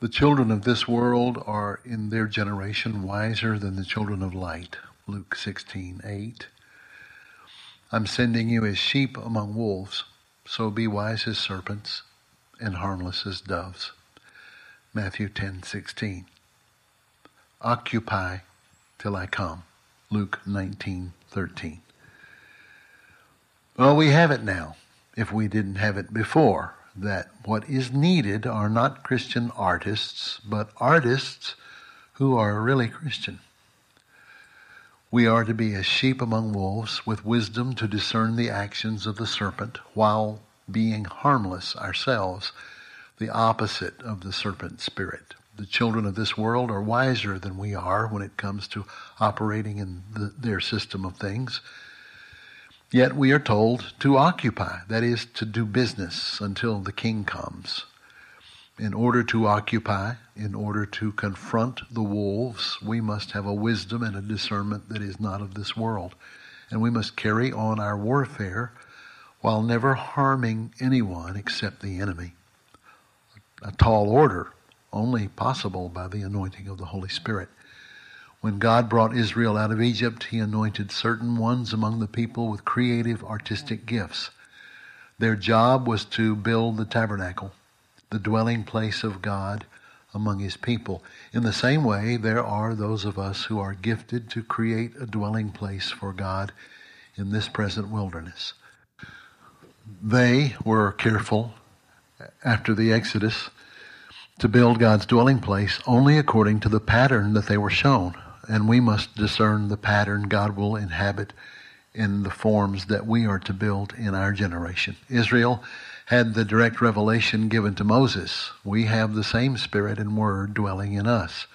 The children of this world are in their generation wiser than the children of light. Luke 16:8. I'm sending you as sheep among wolves, so be wise as serpents and harmless as doves. Matthew 10:16. Occupy till I come. Luke 19:13. Well, we have it now, if we didn't have it before that what is needed are not Christian artists, but artists who are really Christian. We are to be as sheep among wolves, with wisdom to discern the actions of the serpent, while being harmless ourselves, the opposite of the serpent spirit. The children of this world are wiser than we are when it comes to operating in the, their system of things. Yet we are told to occupy, that is, to do business until the king comes. In order to occupy, in order to confront the wolves, we must have a wisdom and a discernment that is not of this world. And we must carry on our warfare while never harming anyone except the enemy. A tall order, only possible by the anointing of the Holy Spirit. When God brought Israel out of Egypt, he anointed certain ones among the people with creative artistic gifts. Their job was to build the tabernacle, the dwelling place of God among his people. In the same way, there are those of us who are gifted to create a dwelling place for God in this present wilderness. They were careful after the Exodus to build God's dwelling place only according to the pattern that they were shown and we must discern the pattern God will inhabit in the forms that we are to build in our generation. Israel had the direct revelation given to Moses. We have the same spirit and word dwelling in us.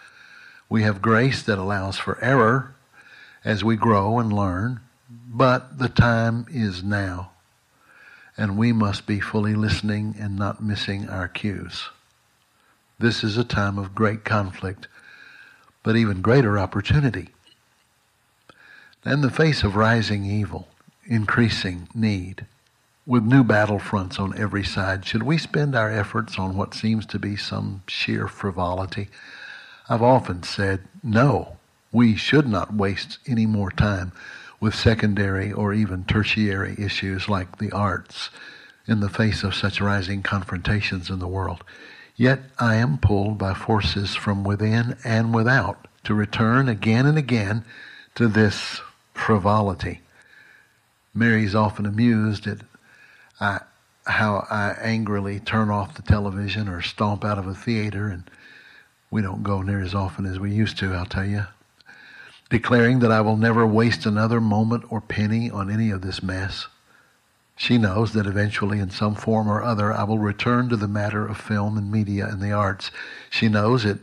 We have grace that allows for error as we grow and learn, but the time is now. And we must be fully listening and not missing our cues. This is a time of great conflict but even greater opportunity. In the face of rising evil, increasing need, with new battlefronts on every side, should we spend our efforts on what seems to be some sheer frivolity? I've often said, no, we should not waste any more time with secondary or even tertiary issues like the arts in the face of such rising confrontations in the world. Yet I am pulled by forces from within and without to return again and again to this frivolity. Mary's often amused at I, how I angrily turn off the television or stomp out of a theater, and we don't go near as often as we used to, I'll tell you. Declaring that I will never waste another moment or penny on any of this mess. She knows that eventually, in some form or other, I will return to the matter of film and media and the arts. She knows it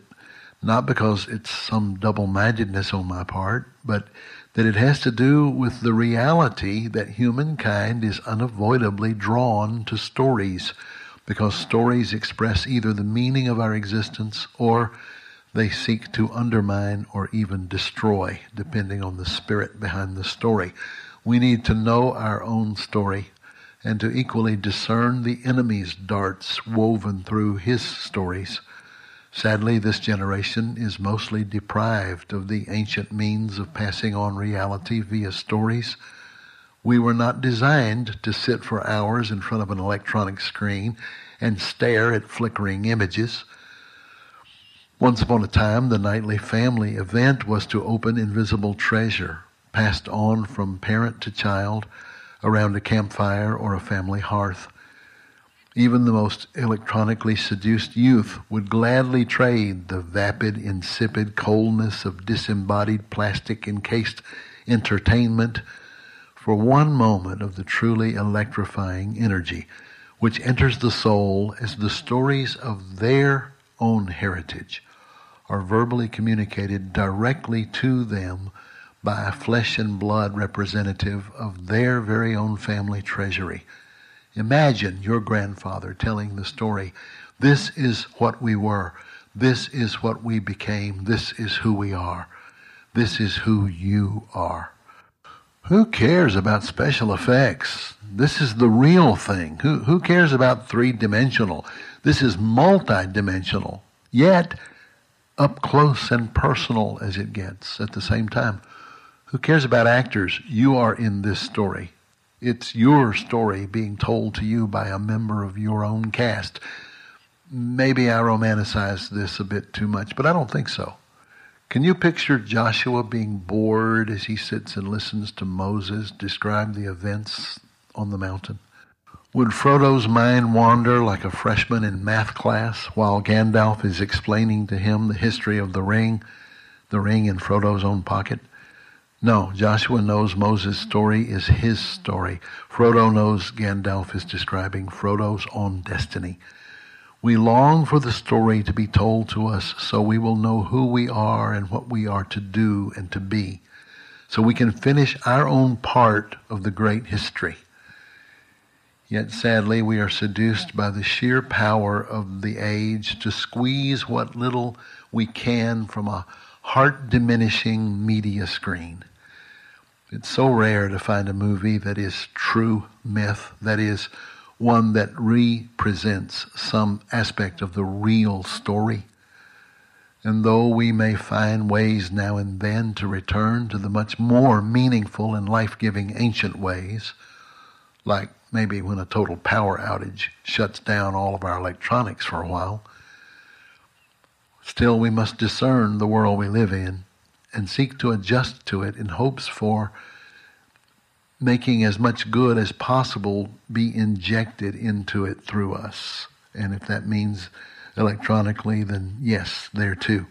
not because it's some double mindedness on my part, but that it has to do with the reality that humankind is unavoidably drawn to stories because stories express either the meaning of our existence or they seek to undermine or even destroy, depending on the spirit behind the story. We need to know our own story and to equally discern the enemy's darts woven through his stories. Sadly, this generation is mostly deprived of the ancient means of passing on reality via stories. We were not designed to sit for hours in front of an electronic screen and stare at flickering images. Once upon a time, the nightly family event was to open invisible treasure, passed on from parent to child, around a campfire or a family hearth. Even the most electronically seduced youth would gladly trade the vapid, insipid coldness of disembodied plastic encased entertainment for one moment of the truly electrifying energy which enters the soul as the stories of their own heritage are verbally communicated directly to them by a flesh and blood representative of their very own family treasury. Imagine your grandfather telling the story. This is what we were. This is what we became. This is who we are. This is who you are. Who cares about special effects? This is the real thing. Who, who cares about three dimensional? This is multi dimensional. yet up close and personal as it gets at the same time. Who cares about actors? You are in this story. It's your story being told to you by a member of your own cast. Maybe I romanticize this a bit too much, but I don't think so. Can you picture Joshua being bored as he sits and listens to Moses describe the events on the mountain? Would Frodo's mind wander like a freshman in math class while Gandalf is explaining to him the history of the ring, the ring in Frodo's own pocket? No, Joshua knows Moses' story is his story. Frodo knows Gandalf is describing Frodo's own destiny. We long for the story to be told to us so we will know who we are and what we are to do and to be, so we can finish our own part of the great history. Yet sadly, we are seduced by the sheer power of the age to squeeze what little we can from a heart diminishing media screen. It's so rare to find a movie that is true myth, that is, one that represents some aspect of the real story. And though we may find ways now and then to return to the much more meaningful and life giving ancient ways, like maybe when a total power outage shuts down all of our electronics for a while. Still, we must discern the world we live in and seek to adjust to it in hopes for making as much good as possible be injected into it through us. And if that means electronically, then yes, there too.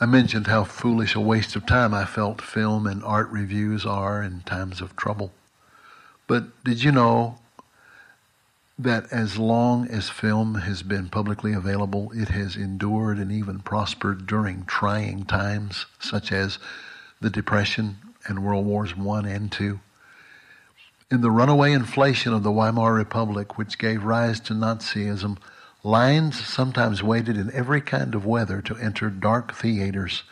I mentioned how foolish a waste of time I felt film and art reviews are in times of trouble. But did you know that as long as film has been publicly available, it has endured and even prospered during trying times, such as the Depression and World Wars I and II. In the runaway inflation of the Weimar Republic, which gave rise to Nazism, lines sometimes waited in every kind of weather to enter dark theaters.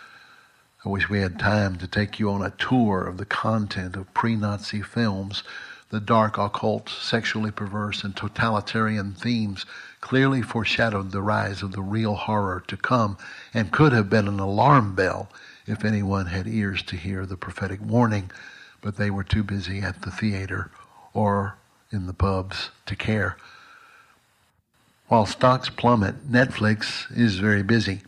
I wish we had time to take you on a tour of the content of pre Nazi films the dark, occult, sexually perverse, and totalitarian themes clearly foreshadowed the rise of the real horror to come and could have been an alarm bell if anyone had ears to hear the prophetic warning, but they were too busy at the theater or in the pubs to care. While stocks plummet, Netflix is very busy.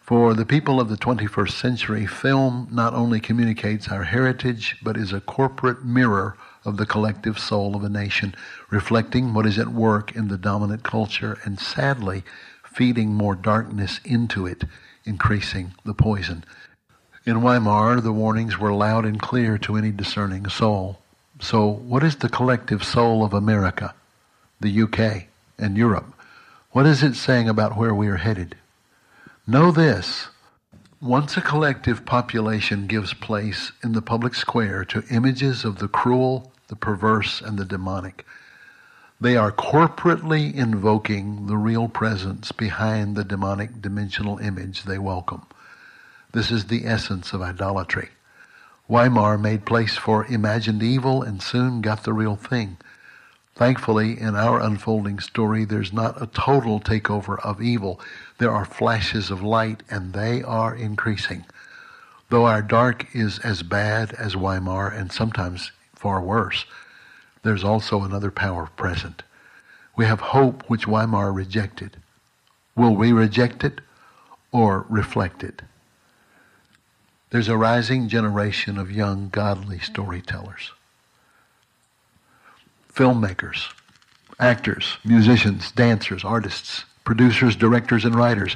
For the people of the 21st century, film not only communicates our heritage, but is a corporate mirror of the collective soul of a nation, reflecting what is at work in the dominant culture and sadly feeding more darkness into it, increasing the poison. In Weimar, the warnings were loud and clear to any discerning soul. So, what is the collective soul of America, the UK, and Europe? What is it saying about where we are headed? Know this once a collective population gives place in the public square to images of the cruel, the perverse, and the demonic, they are corporately invoking the real presence behind the demonic dimensional image they welcome. This is the essence of idolatry. Weimar made place for imagined evil and soon got the real thing. Thankfully, in our unfolding story, there's not a total takeover of evil. There are flashes of light, and they are increasing. Though our dark is as bad as Weimar, and sometimes far worse, there's also another power present. We have hope which Weimar rejected. Will we reject it or reflect it? There's a rising generation of young, godly storytellers filmmakers, actors, musicians, dancers, artists, producers, directors, and writers.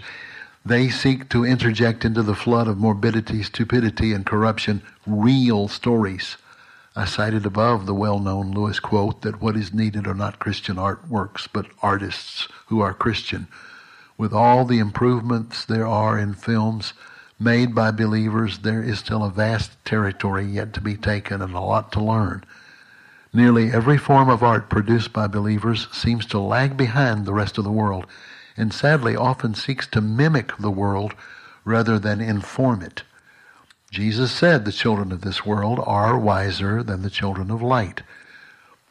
They seek to interject into the flood of morbidity, stupidity, and corruption real stories. I cited above the well-known Lewis quote that what is needed are not Christian artworks, but artists who are Christian. With all the improvements there are in films made by believers, there is still a vast territory yet to be taken and a lot to learn. Nearly every form of art produced by believers seems to lag behind the rest of the world, and sadly often seeks to mimic the world rather than inform it. Jesus said the children of this world are wiser than the children of light.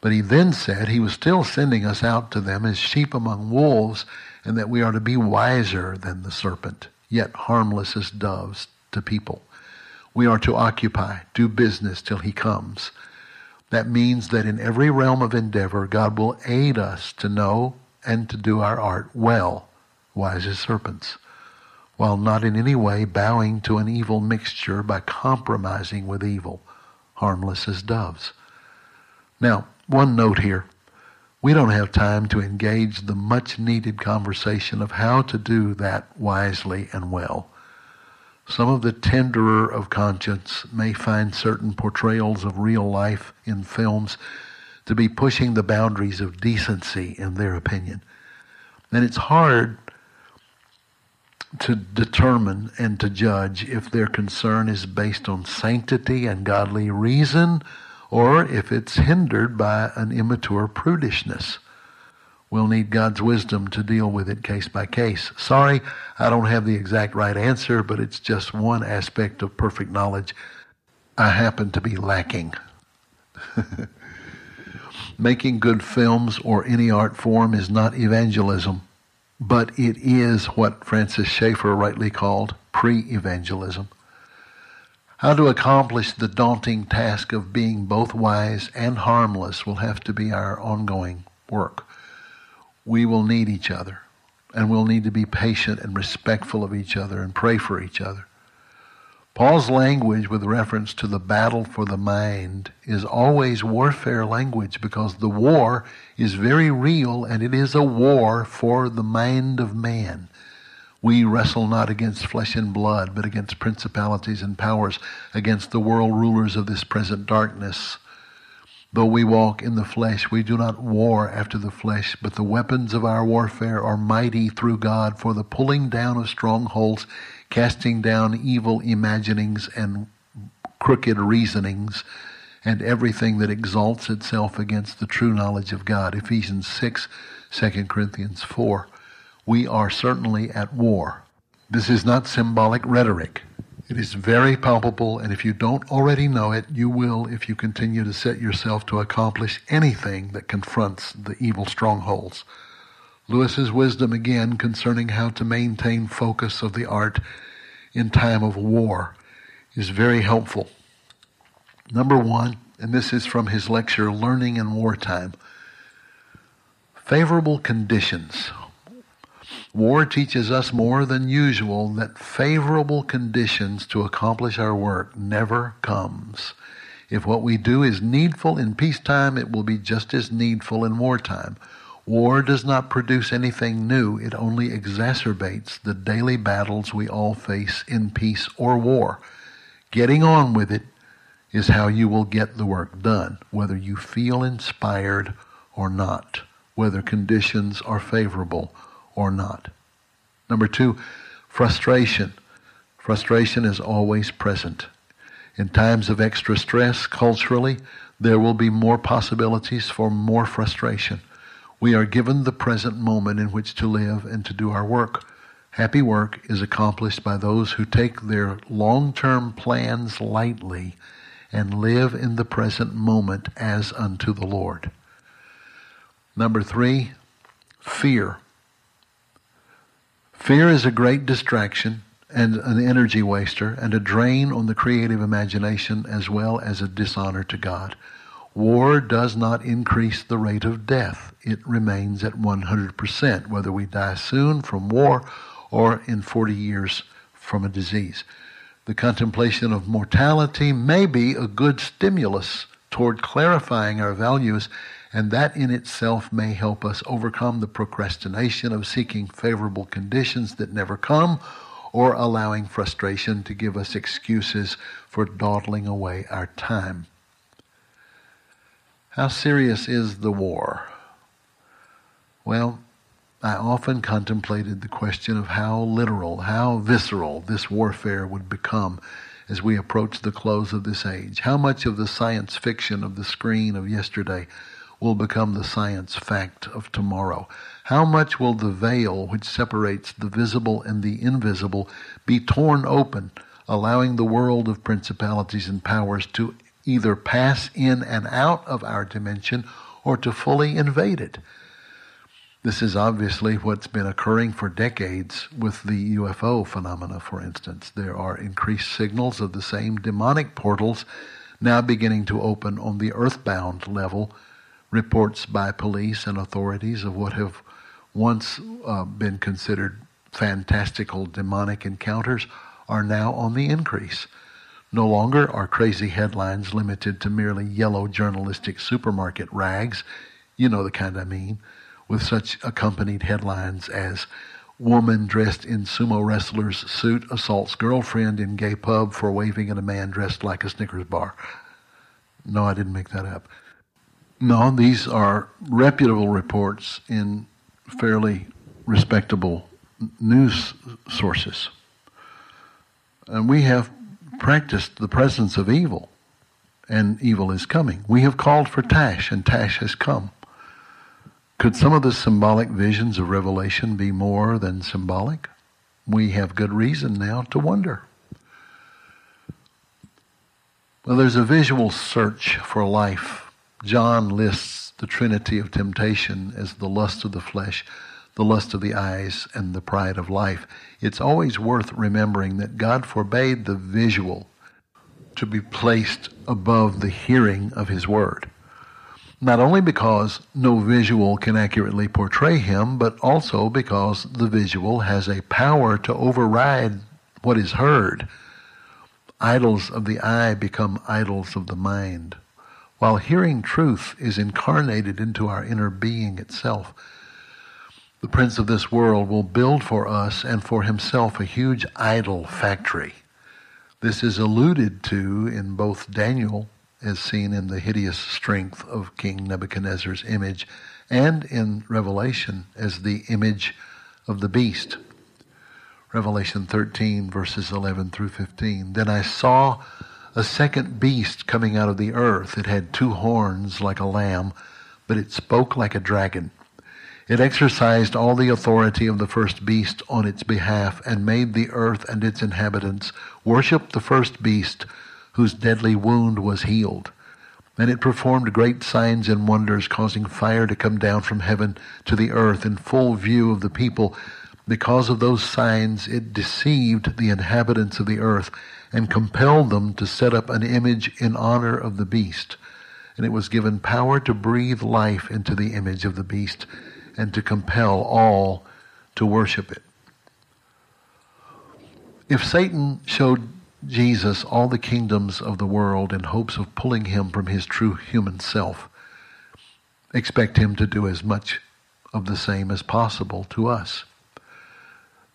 But he then said he was still sending us out to them as sheep among wolves, and that we are to be wiser than the serpent, yet harmless as doves to people. We are to occupy, do business till he comes. That means that in every realm of endeavor, God will aid us to know and to do our art well, wise as serpents, while not in any way bowing to an evil mixture by compromising with evil, harmless as doves. Now, one note here. We don't have time to engage the much needed conversation of how to do that wisely and well. Some of the tenderer of conscience may find certain portrayals of real life in films to be pushing the boundaries of decency, in their opinion. And it's hard to determine and to judge if their concern is based on sanctity and godly reason or if it's hindered by an immature prudishness. We'll need God's wisdom to deal with it case by case. Sorry, I don't have the exact right answer, but it's just one aspect of perfect knowledge I happen to be lacking. Making good films or any art form is not evangelism, but it is what Francis Schaeffer rightly called pre-evangelism. How to accomplish the daunting task of being both wise and harmless will have to be our ongoing work we will need each other. And we'll need to be patient and respectful of each other and pray for each other. Paul's language with reference to the battle for the mind is always warfare language because the war is very real and it is a war for the mind of man. We wrestle not against flesh and blood, but against principalities and powers, against the world rulers of this present darkness Though we walk in the flesh, we do not war after the flesh, but the weapons of our warfare are mighty through God for the pulling down of strongholds, casting down evil imaginings and crooked reasonings, and everything that exalts itself against the true knowledge of God. Ephesians 6, 2 Corinthians 4. We are certainly at war. This is not symbolic rhetoric. It is very palpable, and if you don't already know it, you will if you continue to set yourself to accomplish anything that confronts the evil strongholds. Lewis's wisdom again concerning how to maintain focus of the art in time of war is very helpful. Number one, and this is from his lecture, Learning in Wartime. Favorable conditions War teaches us more than usual that favorable conditions to accomplish our work never comes. If what we do is needful in peacetime, it will be just as needful in wartime. War does not produce anything new. It only exacerbates the daily battles we all face in peace or war. Getting on with it is how you will get the work done, whether you feel inspired or not, whether conditions are favorable or not. Number two, frustration. Frustration is always present. In times of extra stress culturally, there will be more possibilities for more frustration. We are given the present moment in which to live and to do our work. Happy work is accomplished by those who take their long-term plans lightly and live in the present moment as unto the Lord. Number three, fear. Fear is a great distraction and an energy waster and a drain on the creative imagination as well as a dishonor to God. War does not increase the rate of death. It remains at 100%, whether we die soon from war or in 40 years from a disease. The contemplation of mortality may be a good stimulus toward clarifying our values and that in itself may help us overcome the procrastination of seeking favorable conditions that never come or allowing frustration to give us excuses for dawdling away our time. How serious is the war? Well, I often contemplated the question of how literal, how visceral this warfare would become as we approach the close of this age. How much of the science fiction of the screen of yesterday will become the science fact of tomorrow? How much will the veil which separates the visible and the invisible be torn open, allowing the world of principalities and powers to either pass in and out of our dimension or to fully invade it? This is obviously what's been occurring for decades with the UFO phenomena, for instance. There are increased signals of the same demonic portals now beginning to open on the earthbound level. Reports by police and authorities of what have once uh, been considered fantastical demonic encounters are now on the increase. No longer are crazy headlines limited to merely yellow journalistic supermarket rags. You know the kind I mean with such accompanied headlines as Woman dressed in sumo wrestler's suit assaults girlfriend in gay pub for waving at a man dressed like a Snickers bar. No, I didn't make that up. No, these are reputable reports in fairly respectable news sources. And we have practiced the presence of evil, and evil is coming. We have called for Tash, and Tash has come. Could some of the symbolic visions of Revelation be more than symbolic? We have good reason now to wonder. Well, there's a visual search for life. John lists the trinity of temptation as the lust of the flesh, the lust of the eyes, and the pride of life. It's always worth remembering that God forbade the visual to be placed above the hearing of His Word not only because no visual can accurately portray him, but also because the visual has a power to override what is heard. Idols of the eye become idols of the mind, while hearing truth is incarnated into our inner being itself. The prince of this world will build for us and for himself a huge idol factory. This is alluded to in both Daniel as seen in the hideous strength of King Nebuchadnezzar's image, and in Revelation as the image of the beast. Revelation 13, verses 11 through 15. Then I saw a second beast coming out of the earth. It had two horns like a lamb, but it spoke like a dragon. It exercised all the authority of the first beast on its behalf and made the earth and its inhabitants worship the first beast whose deadly wound was healed. And it performed great signs and wonders, causing fire to come down from heaven to the earth in full view of the people. Because of those signs, it deceived the inhabitants of the earth and compelled them to set up an image in honor of the beast. And it was given power to breathe life into the image of the beast and to compel all to worship it. If Satan showed Jesus all the kingdoms of the world in hopes of pulling him from his true human self. Expect him to do as much of the same as possible to us.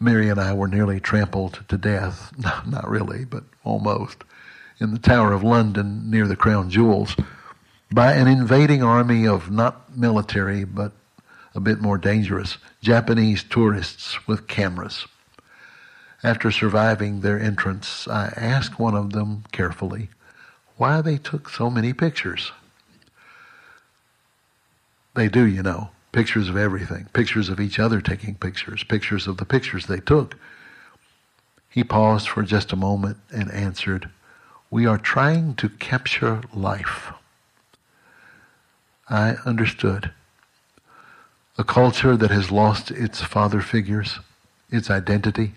Mary and I were nearly trampled to death, not really, but almost, in the Tower of London near the Crown Jewels by an invading army of not military, but a bit more dangerous, Japanese tourists with cameras. After surviving their entrance, I asked one of them carefully why they took so many pictures. They do, you know, pictures of everything, pictures of each other taking pictures, pictures of the pictures they took. He paused for just a moment and answered, We are trying to capture life. I understood. A culture that has lost its father figures, its identity,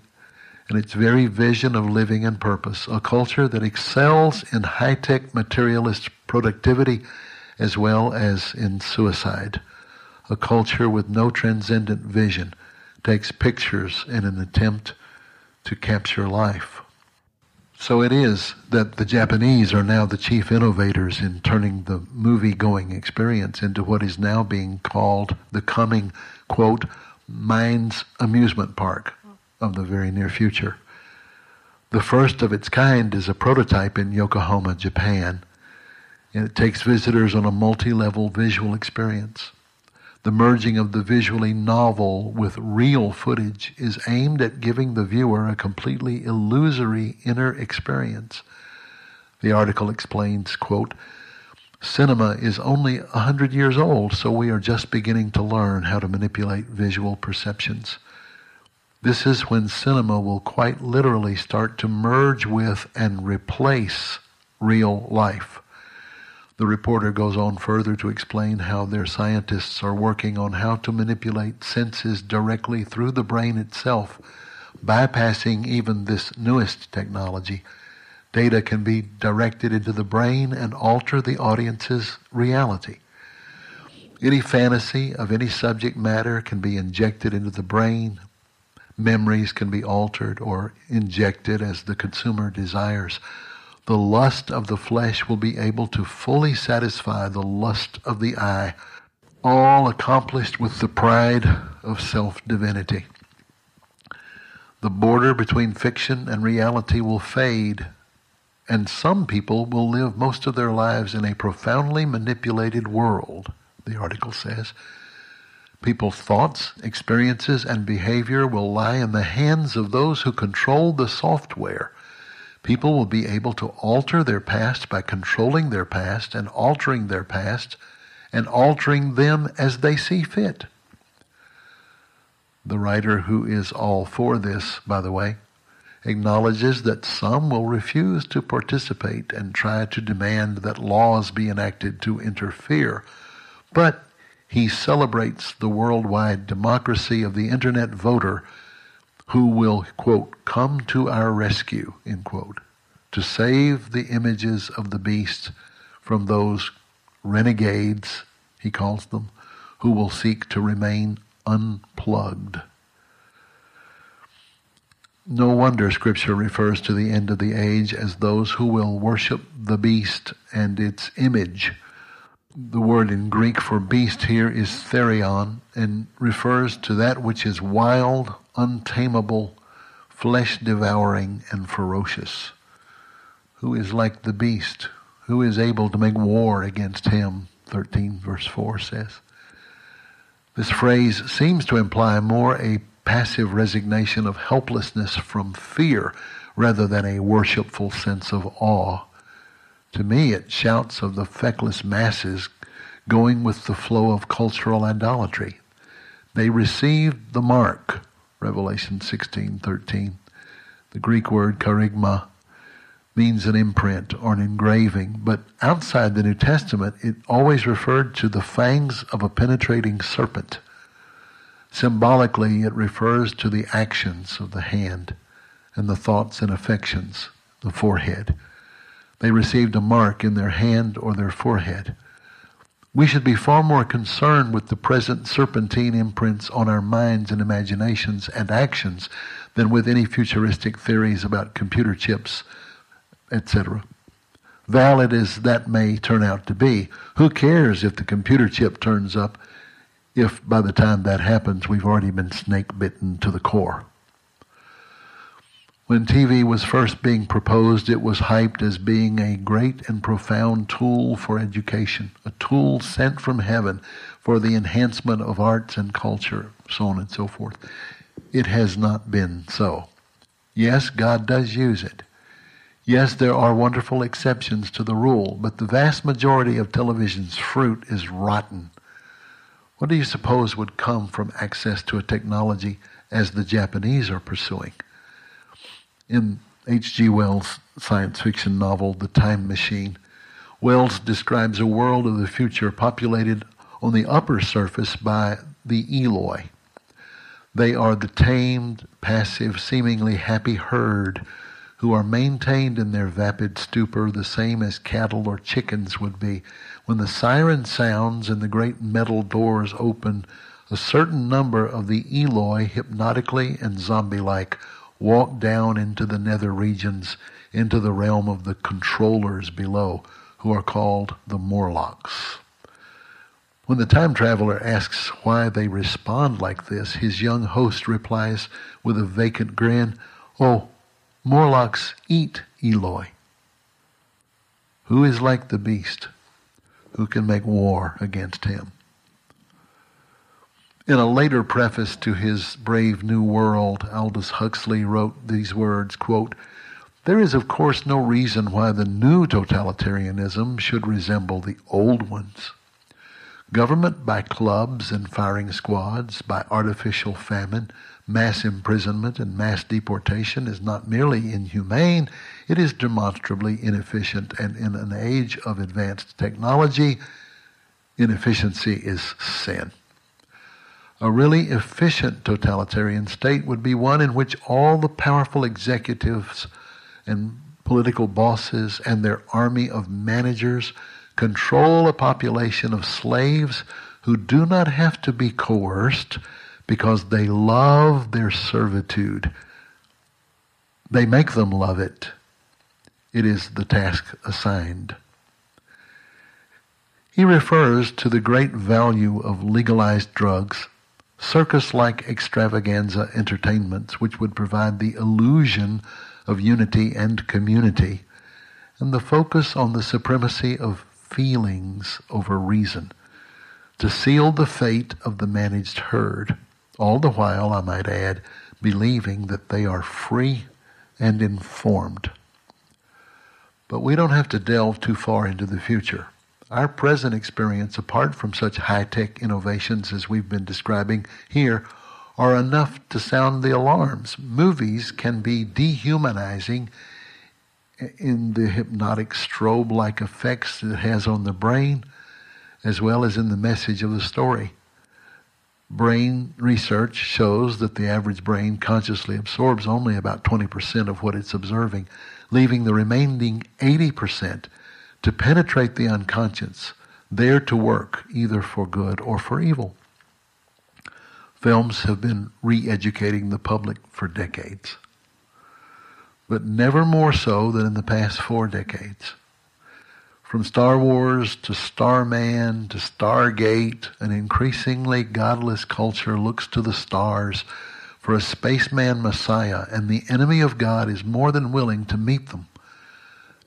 and its very vision of living and purpose, a culture that excels in high tech materialist productivity as well as in suicide. A culture with no transcendent vision takes pictures in an attempt to capture life. So it is that the Japanese are now the chief innovators in turning the movie going experience into what is now being called the coming, quote, mind's amusement park of the very near future. The first of its kind is a prototype in Yokohama, Japan, and it takes visitors on a multi-level visual experience. The merging of the visually novel with real footage is aimed at giving the viewer a completely illusory inner experience. The article explains, quote, Cinema is only a hundred years old, so we are just beginning to learn how to manipulate visual perceptions. This is when cinema will quite literally start to merge with and replace real life. The reporter goes on further to explain how their scientists are working on how to manipulate senses directly through the brain itself, bypassing even this newest technology. Data can be directed into the brain and alter the audience's reality. Any fantasy of any subject matter can be injected into the brain. Memories can be altered or injected as the consumer desires the lust of the flesh will be able to fully satisfy the lust of the eye, all accomplished with the pride of self divinity. The border between fiction and reality will fade, and some people will live most of their lives in a profoundly manipulated world, the article says. People's thoughts, experiences, and behavior will lie in the hands of those who control the software People will be able to alter their past by controlling their past and altering their past and altering them as they see fit. The writer, who is all for this, by the way, acknowledges that some will refuse to participate and try to demand that laws be enacted to interfere. But he celebrates the worldwide democracy of the Internet voter who will, quote, come to our rescue, end quote, to save the images of the beast from those renegades, he calls them, who will seek to remain unplugged. No wonder Scripture refers to the end of the age as those who will worship the beast and its image. The word in Greek for beast here is therion and refers to that which is wild, untamable, flesh devouring, and ferocious, who is like the beast, who is able to make war against him, 13 verse 4 says. This phrase seems to imply more a passive resignation of helplessness from fear rather than a worshipful sense of awe. To me, it shouts of the feckless masses going with the flow of cultural idolatry. They received the mark, Revelation 16:13. The Greek word charagma means an imprint or an engraving, but outside the New Testament, it always referred to the fangs of a penetrating serpent. Symbolically, it refers to the actions of the hand and the thoughts and affections, the forehead. They received a mark in their hand or their forehead. We should be far more concerned with the present serpentine imprints on our minds and imaginations and actions than with any futuristic theories about computer chips, etc. Valid as that may turn out to be, who cares if the computer chip turns up if by the time that happens we've already been snake bitten to the core? When TV was first being proposed, it was hyped as being a great and profound tool for education, a tool sent from heaven for the enhancement of arts and culture, so on and so forth. It has not been so. Yes, God does use it. Yes, there are wonderful exceptions to the rule, but the vast majority of television's fruit is rotten. What do you suppose would come from access to a technology as the Japanese are pursuing? In H.G. Wells' science fiction novel, The Time Machine, Wells describes a world of the future populated on the upper surface by the Eloi. They are the tamed, passive, seemingly happy herd who are maintained in their vapid stupor the same as cattle or chickens would be. When the siren sounds and the great metal doors open, a certain number of the Eloi, hypnotically and zombie-like, walk down into the nether regions, into the realm of the controllers below, who are called the Morlocks. When the time traveler asks why they respond like this, his young host replies with a vacant grin, Oh, Morlocks eat Eloi. Who is like the beast? Who can make war against him? In a later preface to his Brave New World, Aldous Huxley wrote these words, quote, There is of course no reason why the new totalitarianism should resemble the old ones. Government by clubs and firing squads, by artificial famine, mass imprisonment and mass deportation is not merely inhumane, it is demonstrably inefficient. And in an age of advanced technology, inefficiency is sin. A really efficient totalitarian state would be one in which all the powerful executives and political bosses and their army of managers control a population of slaves who do not have to be coerced because they love their servitude. They make them love it. It is the task assigned. He refers to the great value of legalized drugs, circus-like extravaganza entertainments which would provide the illusion of unity and community, and the focus on the supremacy of feelings over reason to seal the fate of the managed herd, all the while, I might add, believing that they are free and informed. But we don't have to delve too far into the future. Our present experience, apart from such high-tech innovations as we've been describing here, are enough to sound the alarms. Movies can be dehumanizing in the hypnotic strobe-like effects it has on the brain, as well as in the message of the story. Brain research shows that the average brain consciously absorbs only about 20% of what it's observing, leaving the remaining 80% to penetrate the unconscious, there to work either for good or for evil. Films have been re-educating the public for decades, but never more so than in the past four decades. From Star Wars to Starman to Stargate, an increasingly godless culture looks to the stars for a spaceman messiah, and the enemy of God is more than willing to meet them.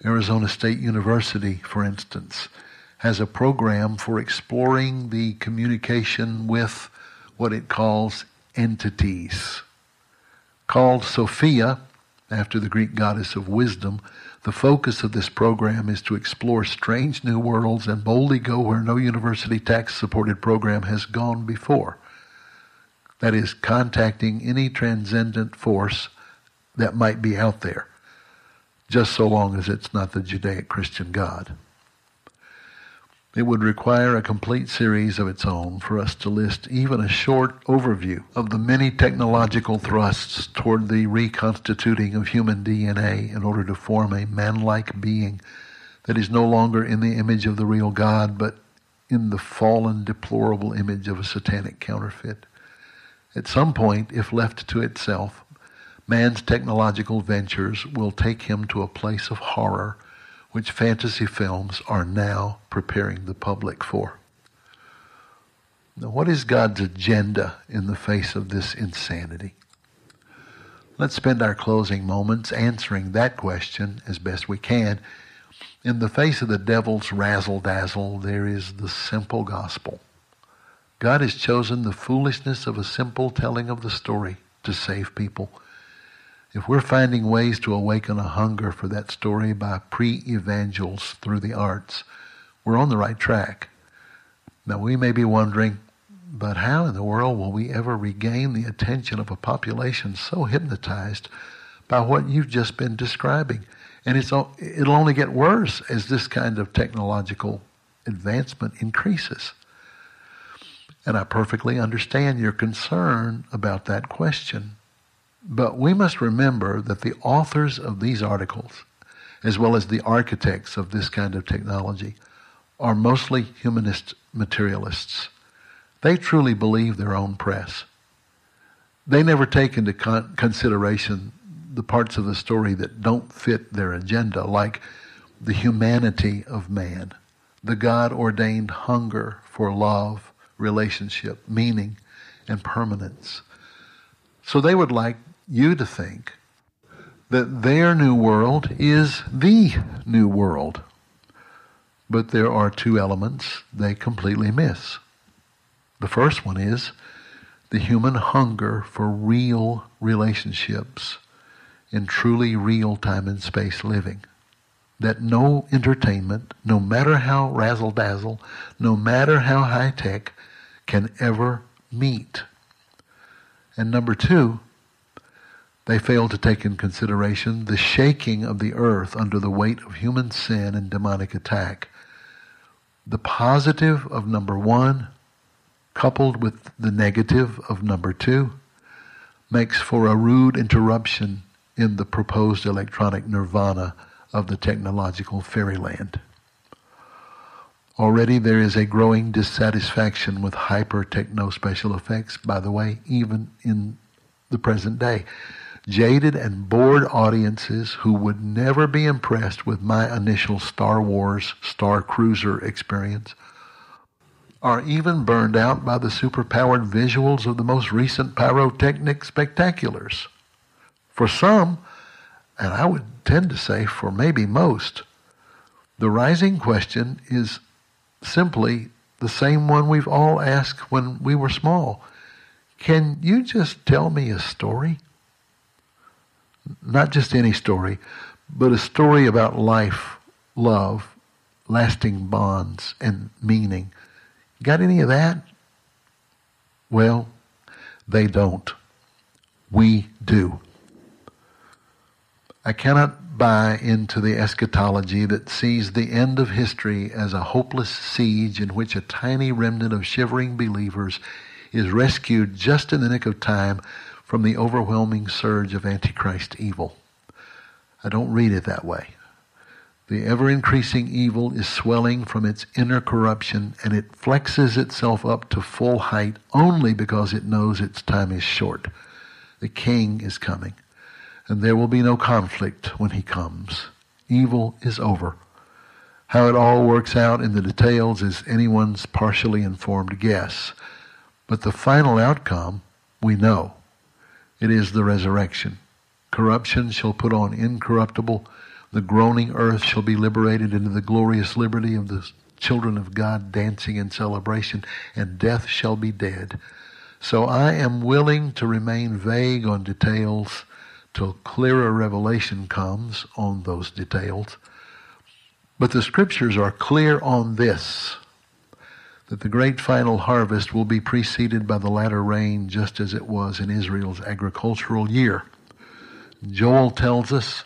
Arizona State University, for instance, has a program for exploring the communication with what it calls entities. Called Sophia, after the Greek goddess of wisdom, the focus of this program is to explore strange new worlds and boldly go where no university tax supported program has gone before. That is, contacting any transcendent force that might be out there, just so long as it's not the Judaic Christian God. It would require a complete series of its own for us to list even a short overview of the many technological thrusts toward the reconstituting of human DNA in order to form a man-like being that is no longer in the image of the real God, but in the fallen, deplorable image of a satanic counterfeit. At some point, if left to itself, man's technological ventures will take him to a place of horror which fantasy films are now preparing the public for. Now, what is God's agenda in the face of this insanity? Let's spend our closing moments answering that question as best we can. In the face of the devil's razzle dazzle, there is the simple gospel. God has chosen the foolishness of a simple telling of the story to save people if we're finding ways to awaken a hunger for that story by pre-evangels through the arts, we're on the right track. Now we may be wondering, but how in the world will we ever regain the attention of a population so hypnotized by what you've just been describing? And it's, it'll only get worse as this kind of technological advancement increases. And I perfectly understand your concern about that question. But we must remember that the authors of these articles, as well as the architects of this kind of technology, are mostly humanist materialists. They truly believe their own press. They never take into con- consideration the parts of the story that don't fit their agenda, like the humanity of man, the God ordained hunger for love, relationship, meaning, and permanence. So they would like you to think that their new world is the new world. But there are two elements they completely miss. The first one is the human hunger for real relationships in truly real time and space living. That no entertainment, no matter how razzle dazzle, no matter how high tech, can ever meet And number two, they fail to take in consideration the shaking of the earth under the weight of human sin and demonic attack. The positive of number one, coupled with the negative of number two, makes for a rude interruption in the proposed electronic nirvana of the technological fairyland. Already there is a growing dissatisfaction with hyper techno special effects, by the way, even in the present day jaded and bored audiences who would never be impressed with my initial Star Wars Star Cruiser experience are even burned out by the superpowered visuals of the most recent pyrotechnic spectaculars. For some, and I would tend to say for maybe most, the rising question is simply the same one we've all asked when we were small. Can you just tell me a story? Not just any story, but a story about life, love, lasting bonds, and meaning. Got any of that? Well, they don't. We do. I cannot buy into the eschatology that sees the end of history as a hopeless siege in which a tiny remnant of shivering believers is rescued just in the nick of time from the overwhelming surge of Antichrist evil. I don't read it that way. The ever increasing evil is swelling from its inner corruption and it flexes itself up to full height only because it knows its time is short. The king is coming and there will be no conflict when he comes. Evil is over. How it all works out in the details is anyone's partially informed guess. But the final outcome we know. It is the resurrection. Corruption shall put on incorruptible. The groaning earth shall be liberated into the glorious liberty of the children of God dancing in celebration, and death shall be dead. So I am willing to remain vague on details till clearer revelation comes on those details. But the scriptures are clear on this that the great final harvest will be preceded by the latter rain, just as it was in Israel's agricultural year. Joel tells us,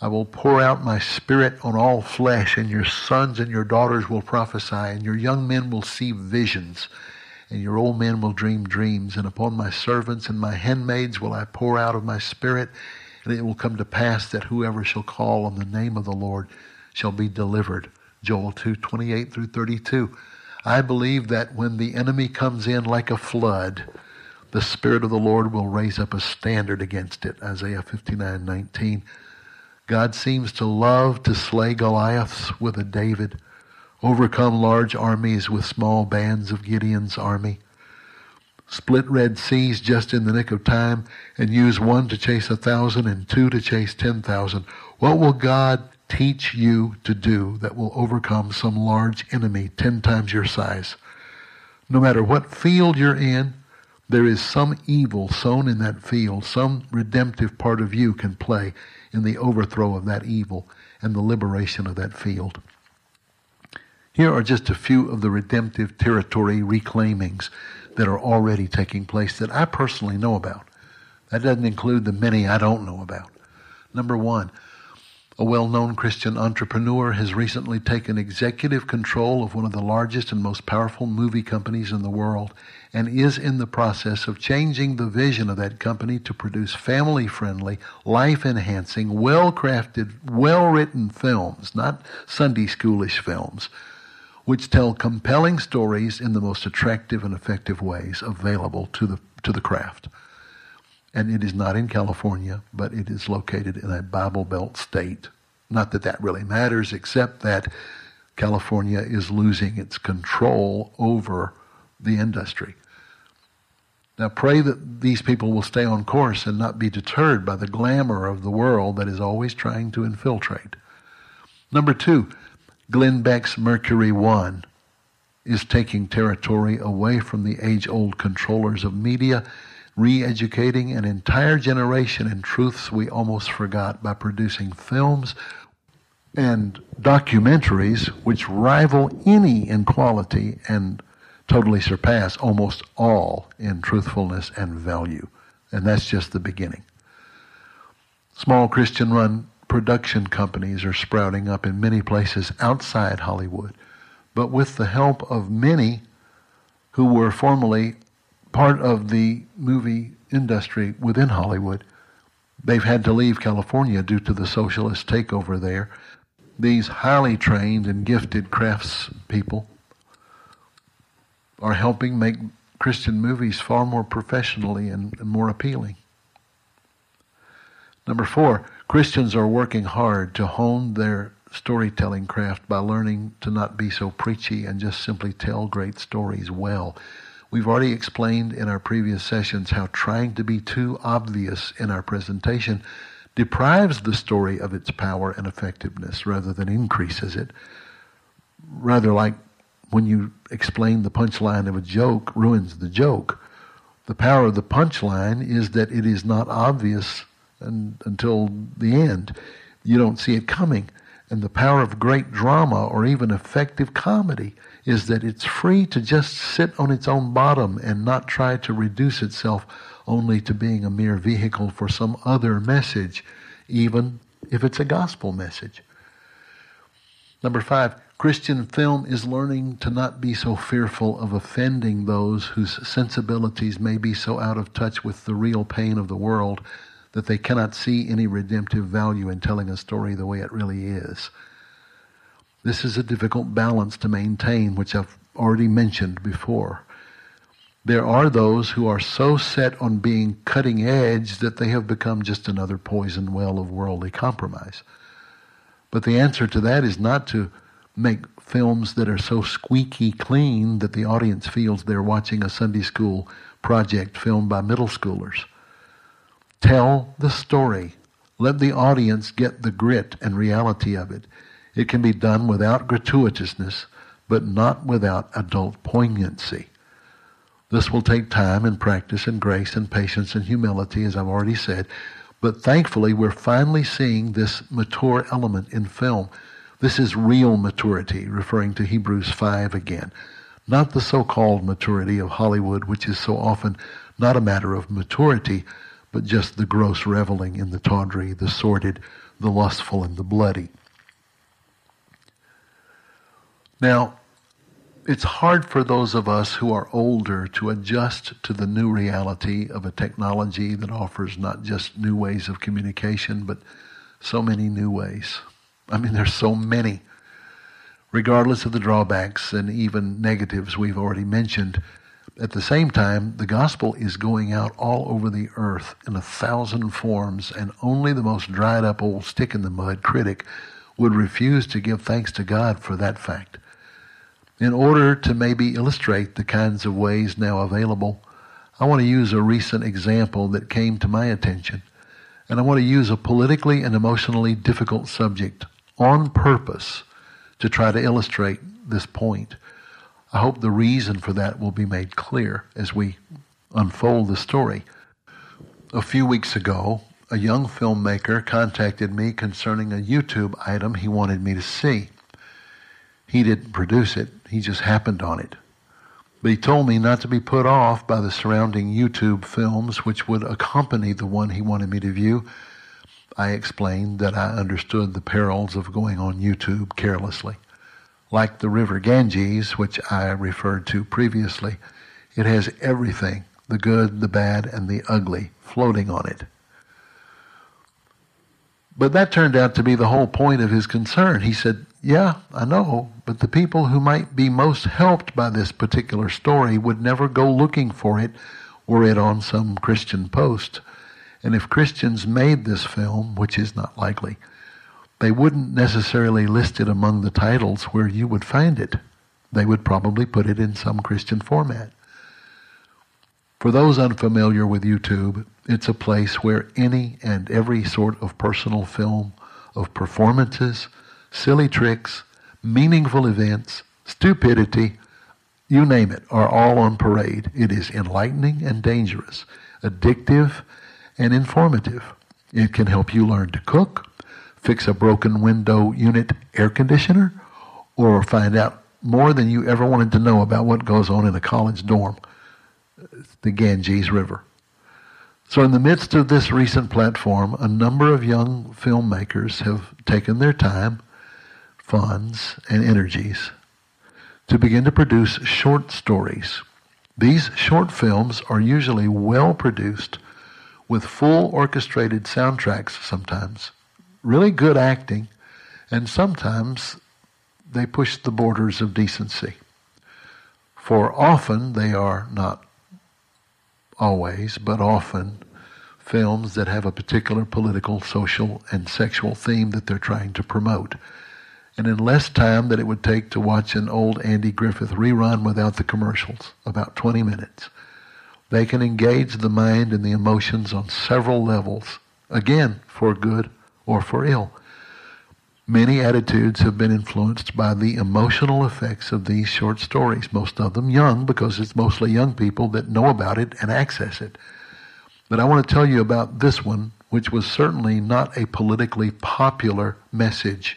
I will pour out my spirit on all flesh, and your sons and your daughters will prophesy, and your young men will see visions, and your old men will dream dreams. And upon my servants and my handmaids will I pour out of my spirit, and it will come to pass that whoever shall call on the name of the Lord shall be delivered. Joel 2 28 through 32. I believe that when the enemy comes in like a flood, the Spirit of the Lord will raise up a standard against it. Isaiah 59 19. God seems to love to slay Goliaths with a David, overcome large armies with small bands of Gideon's army, split Red Seas just in the nick of time, and use one to chase a thousand and two to chase ten thousand. What will God teach you to do that will overcome some large enemy 10 times your size. No matter what field you're in, there is some evil sown in that field. Some redemptive part of you can play in the overthrow of that evil and the liberation of that field. Here are just a few of the redemptive territory reclaimings that are already taking place that I personally know about. That doesn't include the many I don't know about. Number one, a well known Christian entrepreneur has recently taken executive control of one of the largest and most powerful movie companies in the world and is in the process of changing the vision of that company to produce family friendly, life enhancing, well crafted, well written films, not Sunday schoolish films, which tell compelling stories in the most attractive and effective ways available to the, to the craft and it is not in California, but it is located in a Bible Belt state. Not that that really matters, except that California is losing its control over the industry. Now, pray that these people will stay on course and not be deterred by the glamour of the world that is always trying to infiltrate. Number two, Glenn Beck's Mercury One is taking territory away from the age old controllers of media re educating an entire generation in truths we almost forgot by producing films and documentaries which rival any in quality and totally surpass almost all in truthfulness and value. And that's just the beginning. Small Christian run production companies are sprouting up in many places outside Hollywood. But with the help of many who were formerly part of the movie industry within Hollywood, they've had to leave California due to the socialist takeover there. These highly trained and gifted craftspeople are helping make Christian movies far more professionally and, and more appealing. Number four, Christians are working hard to hone their storytelling craft by learning to not be so preachy and just simply tell great stories well. We've already explained in our previous sessions how trying to be too obvious in our presentation deprives the story of its power and effectiveness rather than increases it. Rather like when you explain the punchline of a joke ruins the joke. The power of the punchline is that it is not obvious and, until the end. You don't see it coming. And the power of great drama or even effective comedy is that it's free to just sit on its own bottom and not try to reduce itself only to being a mere vehicle for some other message, even if it's a gospel message. Number five, Christian film is learning to not be so fearful of offending those whose sensibilities may be so out of touch with the real pain of the world that they cannot see any redemptive value in telling a story the way it really is. This is a difficult balance to maintain, which I've already mentioned before. There are those who are so set on being cutting edge that they have become just another poison well of worldly compromise. But the answer to that is not to make films that are so squeaky clean that the audience feels they're watching a Sunday school project filmed by middle schoolers. Tell the story. Let the audience get the grit and reality of it. It can be done without gratuitousness, but not without adult poignancy. This will take time and practice and grace and patience and humility, as I've already said. But thankfully, we're finally seeing this mature element in film. This is real maturity, referring to Hebrews 5 again. Not the so called maturity of Hollywood, which is so often not a matter of maturity, but just the gross reveling in the tawdry, the sordid, the lustful, and the bloody. Now, it's hard for those of us who are older to adjust to the new reality of a technology that offers not just new ways of communication, but so many new ways. I mean, there's so many. Regardless of the drawbacks and even negatives we've already mentioned, at the same time, the gospel is going out all over the earth in a thousand forms, and only the most dried up old stick in the mud critic would refuse to give thanks to God for that fact. In order to maybe illustrate the kinds of ways now available, I want to use a recent example that came to my attention. And I want to use a politically and emotionally difficult subject on purpose to try to illustrate this point. I hope the reason for that will be made clear as we unfold the story. A few weeks ago, a young filmmaker contacted me concerning a YouTube item he wanted me to see. He didn't produce it, he just happened on it. But he told me not to be put off by the surrounding YouTube films which would accompany the one he wanted me to view I explained that I understood the perils of going on YouTube carelessly. Like the river Ganges, which I referred to previously, it has everything the good, the bad, and the ugly floating on it. But that turned out to be the whole point of his concern. He said, Yeah, I know, but the people who might be most helped by this particular story would never go looking for it were it on some Christian post. And if Christians made this film, which is not likely, they wouldn't necessarily list it among the titles where you would find it. They would probably put it in some Christian format. For those unfamiliar with YouTube, it's a place where any and every sort of personal film, of performances, silly tricks, meaningful events, stupidity, you name it, are all on parade. It is enlightening and dangerous, addictive and informative. It can help you learn to cook, fix a broken window unit air conditioner, or find out more than you ever wanted to know about what goes on in a college dorm, the Ganges River. So, in the midst of this recent platform, a number of young filmmakers have taken their time, funds, and energies to begin to produce short stories. These short films are usually well produced with full orchestrated soundtracks sometimes, really good acting, and sometimes they push the borders of decency. For often they are not always, but often films that have a particular political, social, and sexual theme that they're trying to promote. And in less time than it would take to watch an old Andy Griffith rerun without the commercials, about 20 minutes, they can engage the mind and the emotions on several levels, again, for good or for ill. Many attitudes have been influenced by the emotional effects of these short stories, most of them young, because it's mostly young people that know about it and access it. But I want to tell you about this one, which was certainly not a politically popular message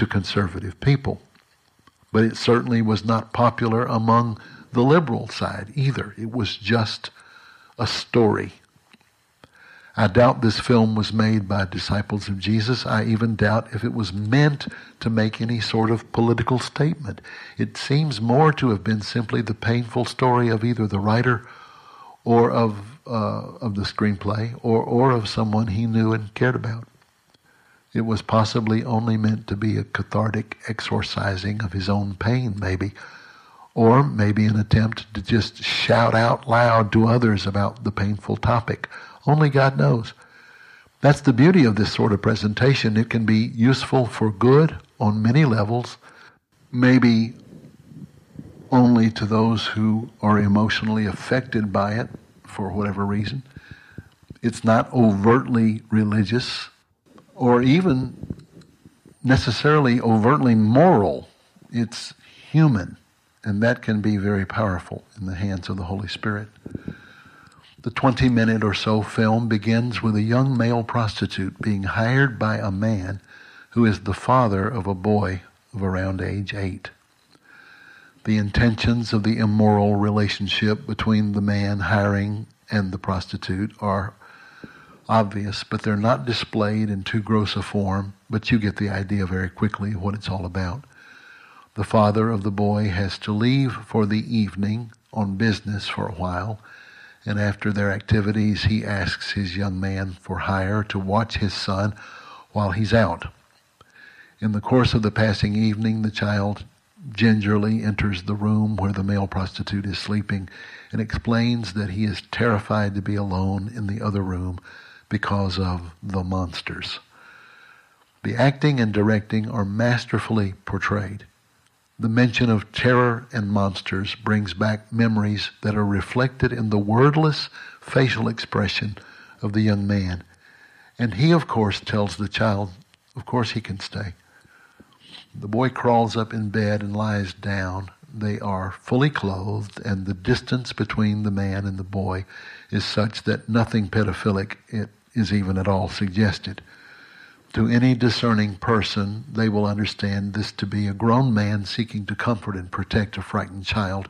to conservative people. But it certainly was not popular among the liberal side either. It was just a story. I doubt this film was made by disciples of Jesus. I even doubt if it was meant to make any sort of political statement. It seems more to have been simply the painful story of either the writer or of, uh, of the screenplay or, or of someone he knew and cared about. It was possibly only meant to be a cathartic exorcising of his own pain, maybe, or maybe an attempt to just shout out loud to others about the painful topic only God knows. That's the beauty of this sort of presentation. It can be useful for good on many levels, maybe only to those who are emotionally affected by it for whatever reason. It's not overtly religious or even necessarily overtly moral. It's human, and that can be very powerful in the hands of the Holy Spirit. The 20 minute or so film begins with a young male prostitute being hired by a man who is the father of a boy of around age eight. The intentions of the immoral relationship between the man hiring and the prostitute are obvious, but they're not displayed in too gross a form, but you get the idea very quickly what it's all about. The father of the boy has to leave for the evening on business for a while and after their activities, he asks his young man for hire to watch his son while he's out. In the course of the passing evening, the child gingerly enters the room where the male prostitute is sleeping and explains that he is terrified to be alone in the other room because of the monsters. The acting and directing are masterfully portrayed. The mention of terror and monsters brings back memories that are reflected in the wordless facial expression of the young man. And he, of course, tells the child, of course he can stay. The boy crawls up in bed and lies down. They are fully clothed, and the distance between the man and the boy is such that nothing pedophilic is even at all suggested. To any discerning person, they will understand this to be a grown man seeking to comfort and protect a frightened child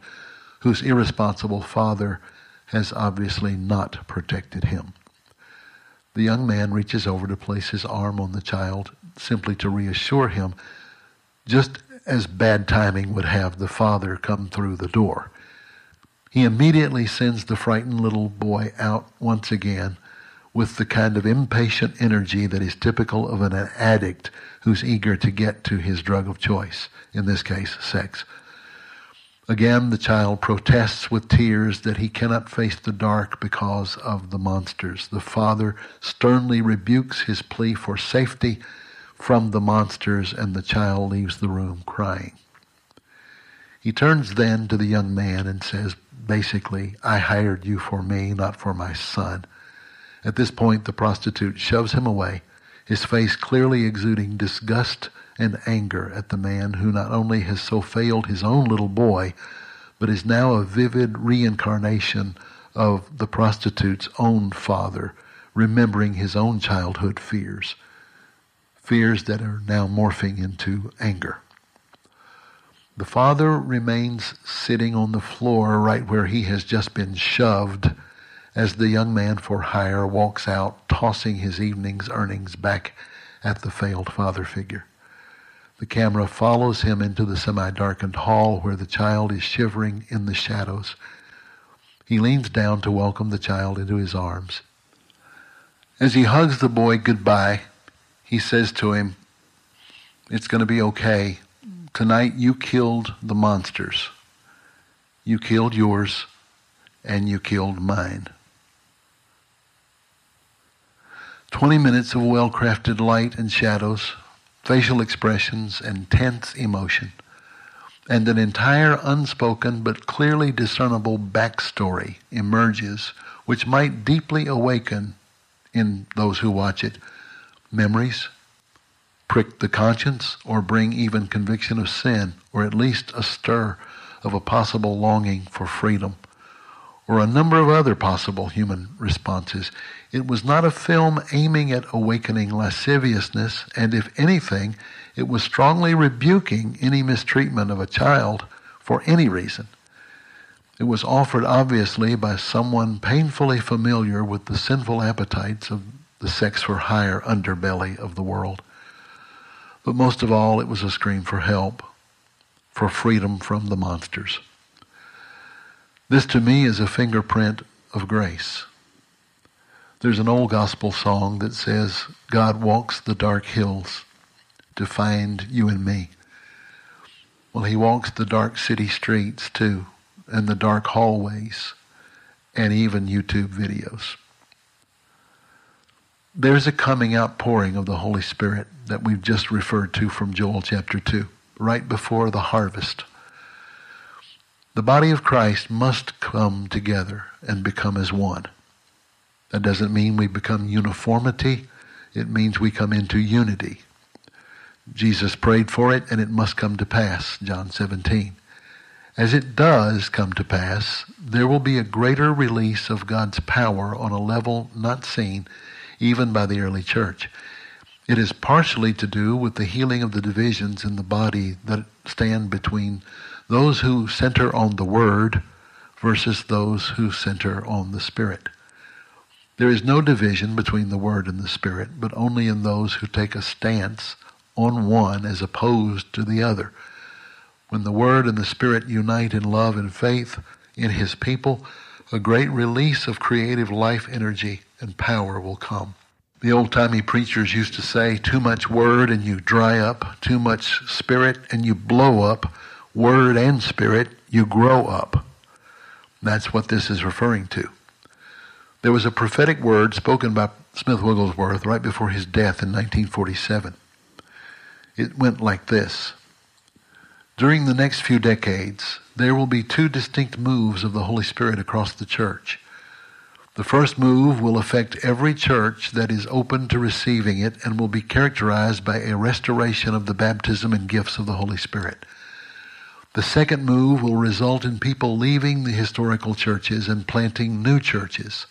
whose irresponsible father has obviously not protected him. The young man reaches over to place his arm on the child simply to reassure him, just as bad timing would have the father come through the door. He immediately sends the frightened little boy out once again with the kind of impatient energy that is typical of an addict who's eager to get to his drug of choice, in this case, sex. Again, the child protests with tears that he cannot face the dark because of the monsters. The father sternly rebukes his plea for safety from the monsters, and the child leaves the room crying. He turns then to the young man and says, basically, I hired you for me, not for my son. At this point, the prostitute shoves him away, his face clearly exuding disgust and anger at the man who not only has so failed his own little boy, but is now a vivid reincarnation of the prostitute's own father, remembering his own childhood fears, fears that are now morphing into anger. The father remains sitting on the floor right where he has just been shoved as the young man for hire walks out, tossing his evening's earnings back at the failed father figure. The camera follows him into the semi-darkened hall where the child is shivering in the shadows. He leans down to welcome the child into his arms. As he hugs the boy goodbye, he says to him, It's going to be okay. Tonight you killed the monsters. You killed yours, and you killed mine. 20 minutes of well crafted light and shadows, facial expressions, and tense emotion, and an entire unspoken but clearly discernible backstory emerges which might deeply awaken in those who watch it memories, prick the conscience, or bring even conviction of sin, or at least a stir of a possible longing for freedom, or a number of other possible human responses. It was not a film aiming at awakening lasciviousness, and if anything, it was strongly rebuking any mistreatment of a child for any reason. It was offered obviously by someone painfully familiar with the sinful appetites of the sex for hire underbelly of the world. But most of all, it was a scream for help, for freedom from the monsters. This to me is a fingerprint of grace. There's an old gospel song that says, God walks the dark hills to find you and me. Well, he walks the dark city streets too, and the dark hallways, and even YouTube videos. There's a coming outpouring of the Holy Spirit that we've just referred to from Joel chapter 2, right before the harvest. The body of Christ must come together and become as one. That doesn't mean we become uniformity. It means we come into unity. Jesus prayed for it and it must come to pass, John 17. As it does come to pass, there will be a greater release of God's power on a level not seen even by the early church. It is partially to do with the healing of the divisions in the body that stand between those who center on the Word versus those who center on the Spirit. There is no division between the Word and the Spirit, but only in those who take a stance on one as opposed to the other. When the Word and the Spirit unite in love and faith in His people, a great release of creative life energy and power will come. The old timey preachers used to say, too much word and you dry up, too much spirit and you blow up, word and spirit, you grow up. That's what this is referring to. There was a prophetic word spoken by Smith Wigglesworth right before his death in 1947. It went like this. During the next few decades, there will be two distinct moves of the Holy Spirit across the church. The first move will affect every church that is open to receiving it and will be characterized by a restoration of the baptism and gifts of the Holy Spirit. The second move will result in people leaving the historical churches and planting new churches.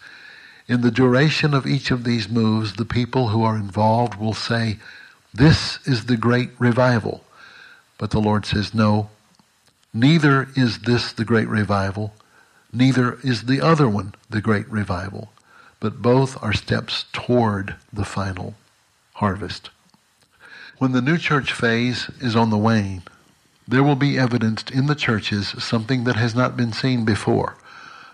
In the duration of each of these moves, the people who are involved will say, This is the great revival. But the Lord says, No, neither is this the great revival, neither is the other one the great revival, but both are steps toward the final harvest. When the new church phase is on the wane, there will be evidenced in the churches something that has not been seen before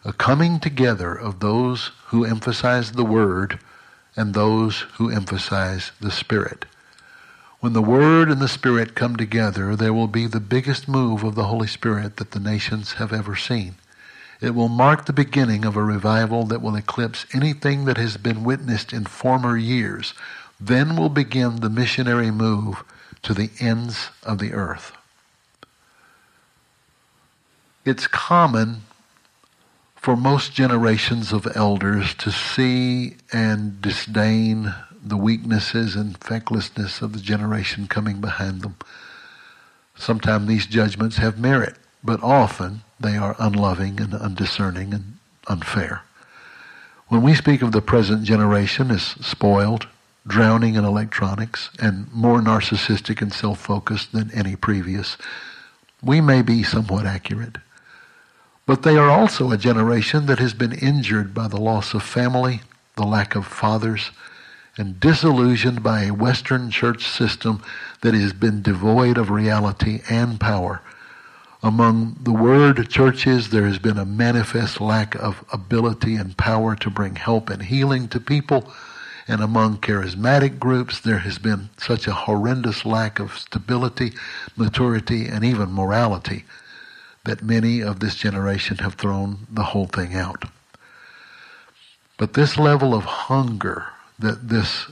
a coming together of those who emphasize the Word and those who emphasize the Spirit. When the Word and the Spirit come together, there will be the biggest move of the Holy Spirit that the nations have ever seen. It will mark the beginning of a revival that will eclipse anything that has been witnessed in former years. Then will begin the missionary move to the ends of the earth. It's common for most generations of elders to see and disdain the weaknesses and fecklessness of the generation coming behind them. Sometimes these judgments have merit, but often they are unloving and undiscerning and unfair. When we speak of the present generation as spoiled, drowning in electronics, and more narcissistic and self-focused than any previous, We may be somewhat accurate. But they are also a generation that has been injured by the loss of family, the lack of fathers, and disillusioned by a Western church system that has been devoid of reality and power. Among the word churches, there has been a manifest lack of ability and power to bring help and healing to people. And among charismatic groups, there has been such a horrendous lack of stability, maturity, and even morality that many of this generation have thrown the whole thing out. But this level of hunger that this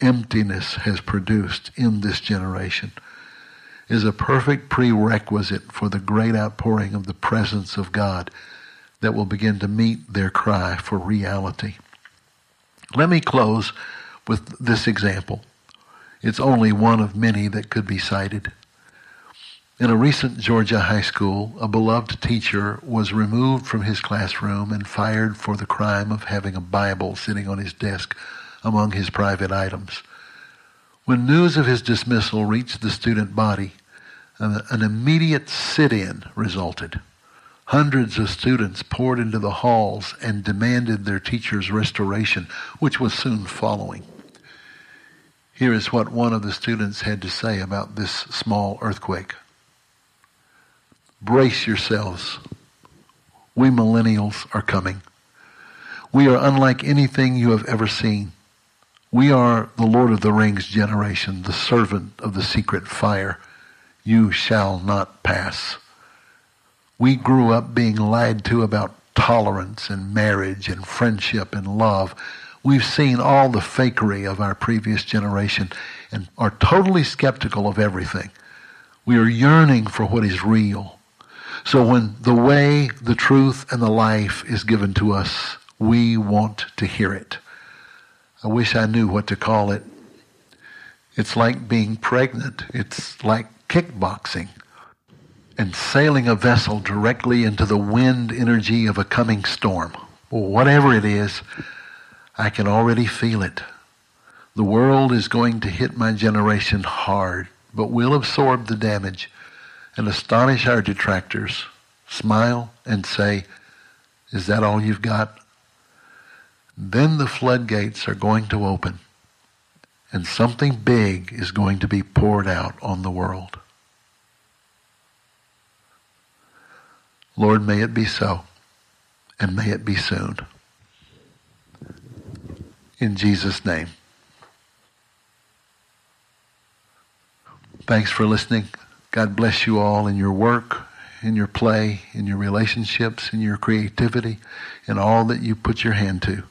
emptiness has produced in this generation is a perfect prerequisite for the great outpouring of the presence of God that will begin to meet their cry for reality. Let me close with this example. It's only one of many that could be cited. In a recent Georgia high school, a beloved teacher was removed from his classroom and fired for the crime of having a Bible sitting on his desk among his private items. When news of his dismissal reached the student body, an, immediate sit-in resulted. Hundreds of students poured into the halls and demanded their teacher's restoration, which was soon following. Here is what one of the students had to say about this small earthquake. Brace yourselves. We millennials are coming. We are unlike anything you have ever seen. We are the Lord of the Rings generation, the servant of the secret fire. You shall not pass. We grew up being lied to about tolerance and marriage and friendship and love. We've seen all the fakery of our previous generation and are totally skeptical of everything. We are yearning for what is real. So when the way, the truth, and the life is given to us, we want to hear it. I wish I knew what to call it. It's like being pregnant. It's like kickboxing and sailing a vessel directly into the wind energy of a coming storm. whatever it is, I can already feel it. The world is going to hit my generation hard, but we'll absorb the damage and astonish our detractors, smile and say, Is that all you've got? then the floodgates are going to open and something big is going to be poured out on the world. Lord, may it be so, and may it be soon. In Jesus' name. Thanks for listening. God bless you all in your work, in your play, in your relationships, in your creativity, in all that you put your hand to.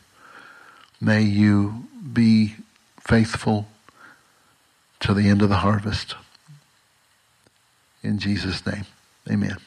May you be faithful to the end of the harvest. In Jesus' name, amen.